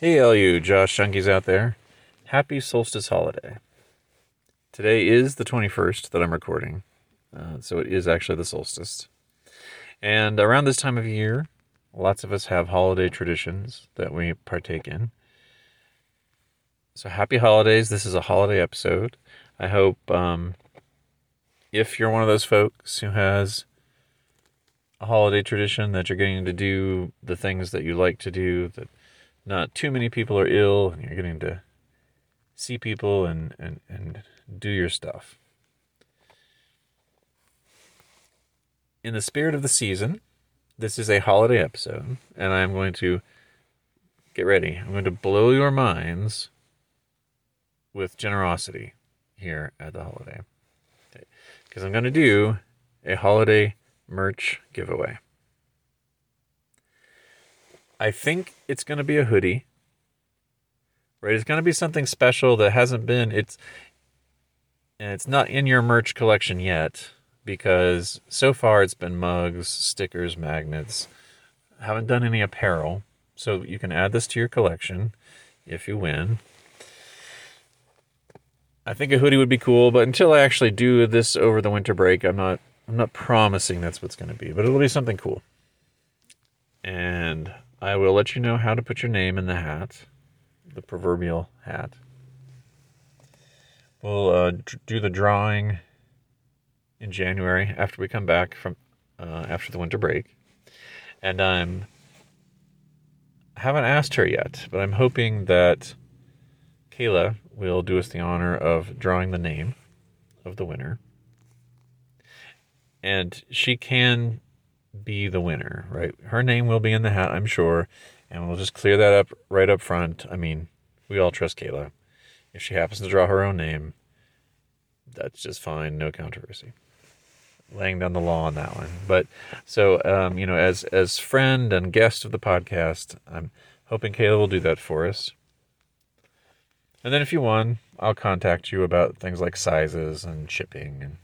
Hey, all you Josh Junkies out there. Happy solstice holiday. Today is the 21st that I'm recording, uh, so it is actually the solstice. And around this time of year, lots of us have holiday traditions that we partake in. So happy holidays. This is a holiday episode. I hope um, if you're one of those folks who has a holiday tradition that you're getting to do the things that you like to do, that not too many people are ill and you're getting to see people and, and, and do your stuff. In the spirit of the season, this is a holiday episode, and I'm going to get ready. I'm going to blow your minds with generosity here at the holiday. Because I'm going to do a holiday merch giveaway. I think it's going to be a hoodie. Right? It's going to be something special that hasn't been it's and it's not in your merch collection yet because so far it's been mugs, stickers, magnets. Haven't done any apparel. So you can add this to your collection if you win. I think a hoodie would be cool, but until I actually do this over the winter break, I'm not I'm not promising that's what's going to be, but it'll be something cool. And I will let you know how to put your name in the hat, the proverbial hat. We'll uh, do the drawing in January after we come back from uh, after the winter break, and I'm I haven't asked her yet, but I'm hoping that Kayla will do us the honor of drawing the name of the winner, and she can be the winner, right? Her name will be in the hat, I'm sure, and we'll just clear that up right up front. I mean, we all trust Kayla. If she happens to draw her own name, that's just fine, no controversy. Laying down the law on that one. But so, um, you know, as as friend and guest of the podcast, I'm hoping Kayla will do that for us. And then if you won, I'll contact you about things like sizes and shipping and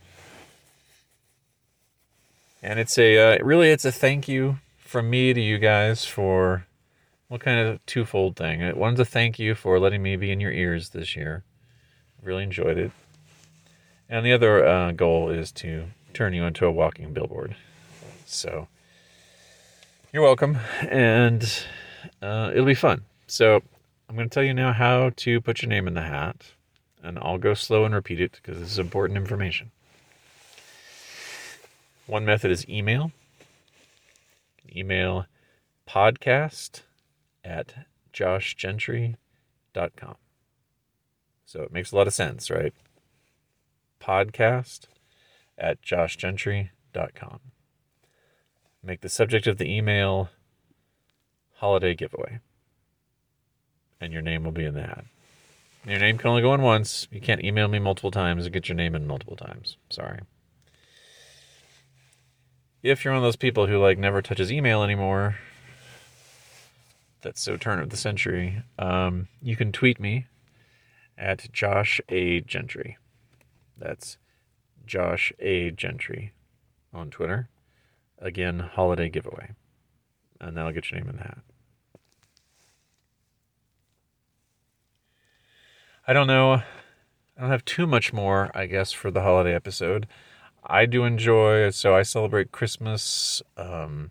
and it's a uh, really it's a thank you from me to you guys for what kind of twofold thing. One's a thank you for letting me be in your ears this year. Really enjoyed it. And the other uh, goal is to turn you into a walking billboard. So you're welcome, and uh, it'll be fun. So I'm going to tell you now how to put your name in the hat, and I'll go slow and repeat it because this is important information. One method is email. Email podcast at joshgentry.com. So it makes a lot of sense, right? Podcast at joshgentry.com. Make the subject of the email holiday giveaway. And your name will be in the hat. Your name can only go in once. You can't email me multiple times and get your name in multiple times. Sorry if you're one of those people who like never touches email anymore, that's so turn of the century. Um, you can tweet me at Josh A Gentry. That's Josh A Gentry on Twitter. Again, holiday giveaway, and that'll get your name in the hat. I don't know. I don't have too much more, I guess, for the holiday episode. I do enjoy. So I celebrate Christmas. Um,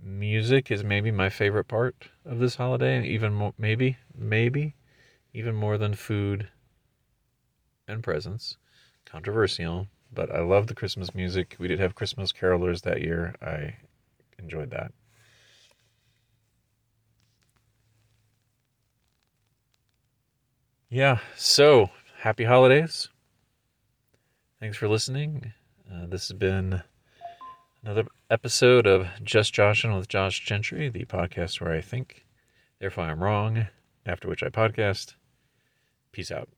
music is maybe my favorite part of this holiday. Even more, maybe, maybe, even more than food and presents. Controversial, but I love the Christmas music. We did have Christmas carolers that year. I enjoyed that. Yeah, so happy holidays. Thanks for listening. Uh, this has been another episode of Just Joshin with Josh Gentry, the podcast where I think, therefore I'm wrong, after which I podcast. Peace out.